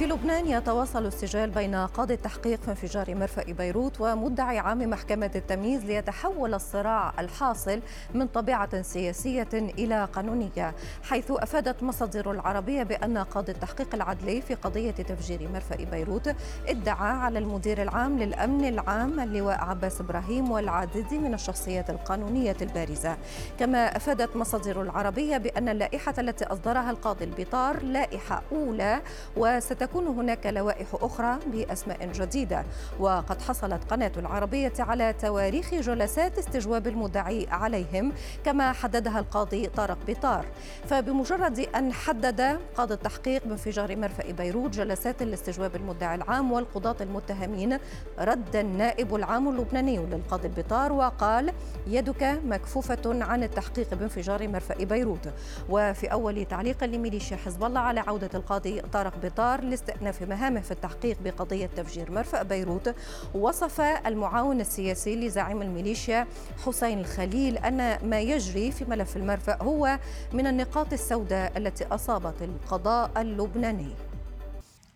في لبنان يتواصل السجال بين قاضي التحقيق في انفجار مرفأ بيروت ومدعي عام محكمة التمييز ليتحول الصراع الحاصل من طبيعة سياسية إلى قانونية حيث أفادت مصادر العربية بأن قاضي التحقيق العدلي في قضية تفجير مرفأ بيروت ادعى على المدير العام للأمن العام اللواء عباس إبراهيم والعديد من الشخصيات القانونية البارزة. كما أفادت مصادر العربية بأن اللائحة التي أصدرها القاضي البطار لائحة أولى وستكون ستكون هناك لوائح أخرى بأسماء جديدة. وقد حصلت قناة العربية على تواريخ جلسات استجواب المدعي عليهم كما حددها القاضي طارق بطار فبمجرد أن حدد قاضي التحقيق بانفجار مرفأ بيروت جلسات الاستجواب المدعي العام والقضاة المتهمين رد النائب العام اللبناني للقاضي البطار وقال يدك مكفوفة عن التحقيق بانفجار مرفأ بيروت وفي أول تعليق لميليشيا حزب الله على عودة القاضي طارق بطار لاستئناف مهامه في التحقيق بقضية تفجير مرفأ بيروت وصف المعاون السياسي لزعيم الميليشيا حسين الخليل أن ما يجري في ملف المرفأ هو من النقاط السوداء التي أصابت القضاء اللبناني.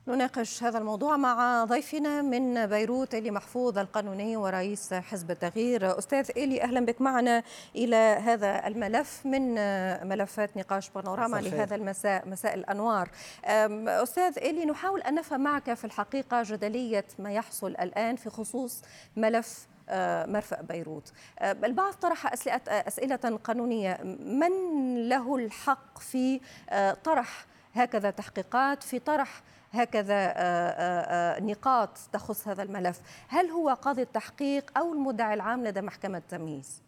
نناقش هذا الموضوع مع ضيفنا من بيروت إلي محفوظ القانوني ورئيس حزب التغيير. أستاذ إلي أهلا بك معنا إلى هذا الملف من ملفات نقاش بانوراما لهذا المساء مساء الأنوار. أستاذ إلي نحاول أن نفهم معك في الحقيقة جدلية ما يحصل الآن في خصوص ملف مرفأ بيروت. البعض طرح أسئلة, قانونية. من له الحق في طرح هكذا تحقيقات في طرح هكذا آه، آه، آه، نقاط تخص هذا الملف. هل هو قاضي التحقيق أو المدعي العام لدى محكمة التمييز؟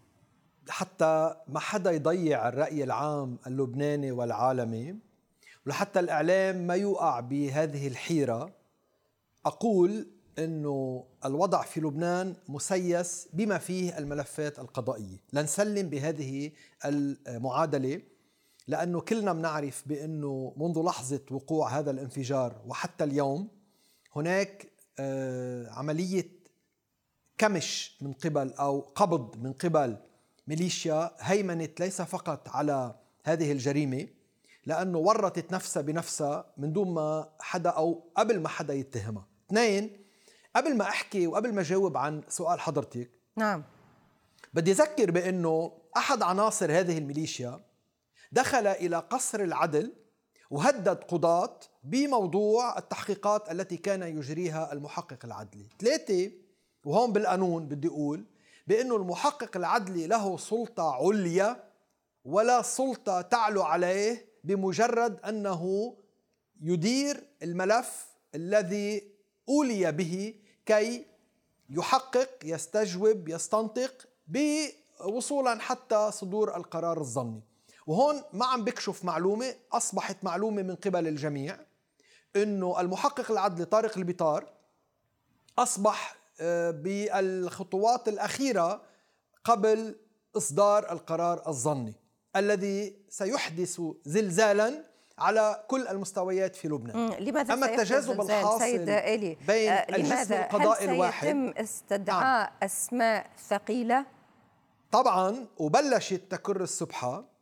حتى ما حدا يضيع الرأي العام اللبناني والعالمي ولحتى الإعلام ما يوقع بهذه الحيرة أقول أنه الوضع في لبنان مسيس بما فيه الملفات القضائية. لنسلم بهذه المعادلة. لأنه كلنا بنعرف بأنه منذ لحظة وقوع هذا الانفجار وحتى اليوم هناك آه، عملية كمش من قبل أو قبض من قبل ميليشيا هيمنت ليس فقط على هذه الجريمة لأنه ورطت نفسها بنفسها من دون ما حدا أو قبل ما حدا يتهمها. اثنين قبل ما أحكي وقبل ما جاوب عن سؤال حضرتك نعم. بدي أذكر بأنه أحد عناصر هذه الميليشيا دخل إلى قصر العدل وهدد قضاة بموضوع التحقيقات التي كان يجريها المحقق العدلي. ثلاثة وهون بالقانون بدي أقول بأنه المحقق العدلي له سلطة عليا ولا سلطة تعلو عليه بمجرد أنه يدير الملف الذي أولي به كي يحقق يستجوب يستنطق وصولا حتى صدور القرار الظني. وهون ما عم بكشف معلومة أصبحت معلومة من قبل الجميع أنه المحقق العدلي طارق البطار أصبح آه، بالخطوات الأخيرة قبل إصدار القرار الظني الذي سيحدث زلزالا على كل المستويات في لبنان لماذا أما التجاذب الحاصل سيد إلي بين آه الجسم القضائي الواحد هل سيتم استدعاء نعم. أسماء ثقيلة؟ طبعا وبلشت تكر السبحة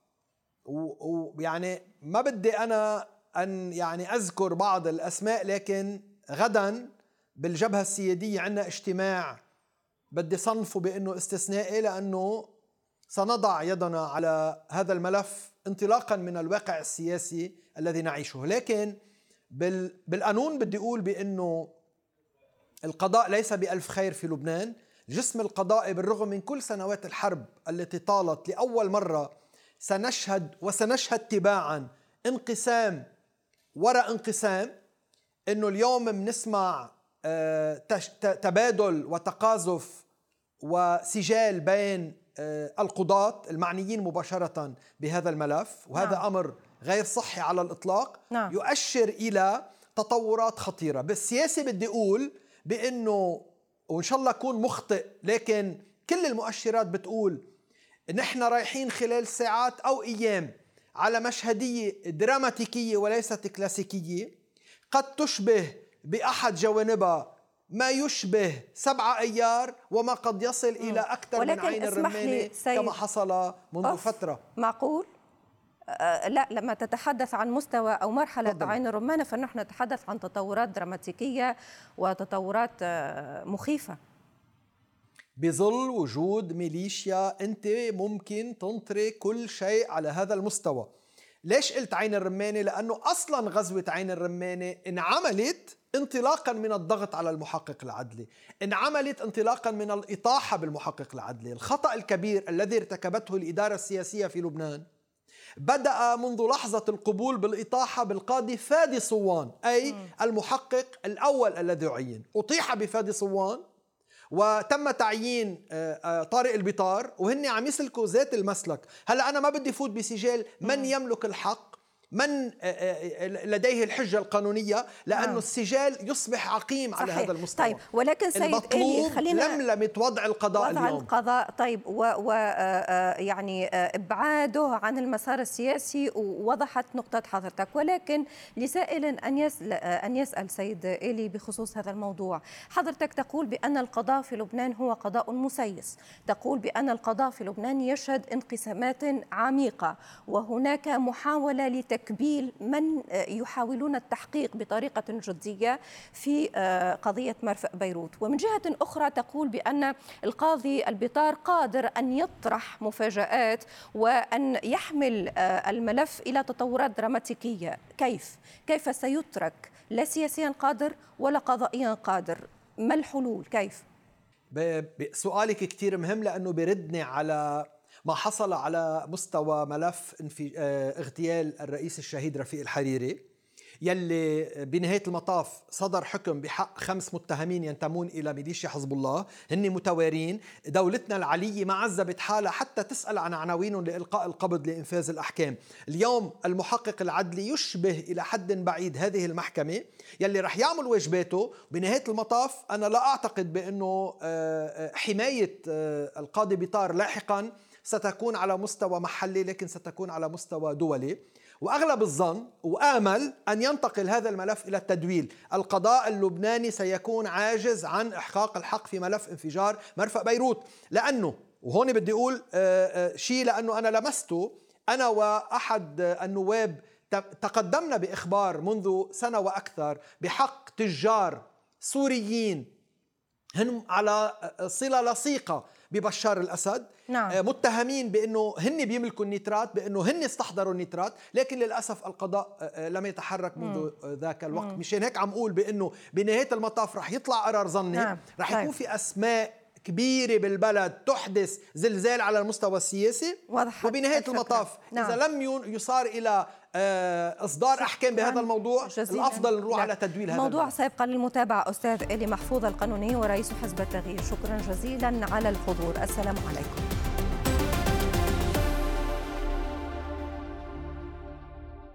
ويعني ما بدي أنا أن يعني أذكر بعض الأسماء لكن غدا بالجبهة السيادية عندنا اجتماع بدي صنفه بأنه استثنائي لأنه سنضع يدنا على هذا الملف انطلاقا من الواقع السياسي الذي نعيشه. لكن بالقانون بدي أقول بأنه القضاء ليس بألف خير في لبنان. الجسم القضائي بالرغم من كل سنوات الحرب التي طالت لأول مرة سنشهد وسنشهد تباعا انقسام وراء انقسام إنه اليوم بنسمع آه، تبادل وتقاذف وسجال بين آه، القضاة المعنيين مباشرة بهذا الملف وهذا نعم. أمر غير صحي على الإطلاق نعم. يؤشر إلى تطورات خطيرة بالسياسة بدي أقول بأنه وإن شاء الله أكون مخطئ لكن كل المؤشرات بتقول نحن رايحين خلال ساعات أو أيام على مشهدية دراماتيكية وليست كلاسيكية. قد تشبه بأحد جوانبها ما يشبه سبعة أيار وما قد يصل إلى أكثر من عين الرمانة كما حصل منذ فترة. معقول؟ آه، لا لما تتحدث عن مستوى أو مرحلة تفضل. عين الرمانة فنحن نتحدث عن تطورات دراماتيكية وتطورات آه، مخيفة. بظل وجود ميليشيا أنت ممكن تنطري كل شيء على هذا المستوى. ليش قلت عين الرمانة؟ لأنه أصلا غزوة عين الرمانة انعملت انطلاقا من الضغط على المحقق العدلي. انعملت انطلاقا من الإطاحة بالمحقق العدلي. الخطأ الكبير الذي ارتكبته الإدارة السياسية في لبنان. بدأ منذ لحظة القبول بالإطاحة بالقاضي فادي صوان أي المحقق الأول الذي عين. أطيح بفادي صوان وتم تعيين آه، آه، طارق البطار وهن عم يسلكوا ذات المسلك. هلأ أنا ما بدي فوت بسجال من يملك الحق؟ من آه، لديه الحجة القانونية لأنه نعم. السجال يصبح عقيم على صحيح. هذا المستوى. طيب ولكن سيد إلي خلينا لملمة وضع القضاء وضع اليوم. القضاء. طيب و, و آه، آه، يعني آه، إبعاده عن المسار السياسي ووضحت نقطة حضرتك. ولكن لسائل أن يسال أن يسأل سيد إلي بخصوص هذا الموضوع. حضرتك تقول بأن القضاء في لبنان هو قضاء مسيس. تقول بأن القضاء في لبنان يشهد انقسامات عميقة وهناك محاولة لتكبيل من يحاولون التحقيق بطريقة جدية في آه، قضية مرفأ بيروت. ومن جهة أخرى تقول بأن القاضي البطار قادر أن يطرح مفاجآت وأن يحمل آه، الملف إلى تطورات دراماتيكية. كيف؟ كيف سيترك؟ لا سياسيا قادر ولا قضائيا قادر. ما الحلول؟ كيف؟ سؤالك كتير مهم لأنه بردني على ما حصل على مستوى ملف. آه، اغتيال الرئيس الشهيد رفيق الحريري يلي بنهاية المطاف صدر حكم بحق خمس متهمين ينتمون إلى ميليشيا حزب الله. هن متوارين. دولتنا العلية ما عذبت حالها حتى تسأل عن عناوينهم لإلقاء القبض لإنفاذ الأحكام. اليوم المحقق العدلي يشبه إلى حد بعيد هذه المحكمة يلي رح يعمل واجباته. بنهاية المطاف أنا لا أعتقد بأنه آه، آه، حماية القاضي بطار لاحقا. ستكون على مستوى محلي لكن ستكون على مستوى دولي. وأغلب الظن وآمل أن ينتقل هذا الملف إلى التدويل، القضاء اللبناني سيكون عاجز عن إحقاق الحق في ملف انفجار مرفأ بيروت، لأنه وهون بدي أقول آه، آه، شيء لأنه أنا لمسته أنا وأحد النواب تقدمنا بإخبار منذ سنة وأكثر بحق تجار سوريين هن على صلة لصيقة ببشار الأسد نعم. آه، متهمين بأنه هن بيملكوا النيترات بأنه هن استحضروا النيترات لكن للأسف القضاء آه، آه، لم يتحرك منذ آه، ذاك الوقت مشان هيك عم أقول بأنه بنهاية المطاف رح يطلع قرار ظني نعم. رح طيب. يكون في أسماء كبيرة بالبلد تحدث زلزال على المستوى السياسي وبنهاية الفكرة. المطاف نعم. إذا لم يصار إلى آه، إصدار أحكام بهذا الموضوع جزيلاً. الأفضل نروح لك. على تدويل هذا موضوع الملف. سيبقى للمتابعة أستاذ إلي محفوظ القانوني ورئيس حزب التغيير. شكرا جزيلا على الحضور. السلام عليكم.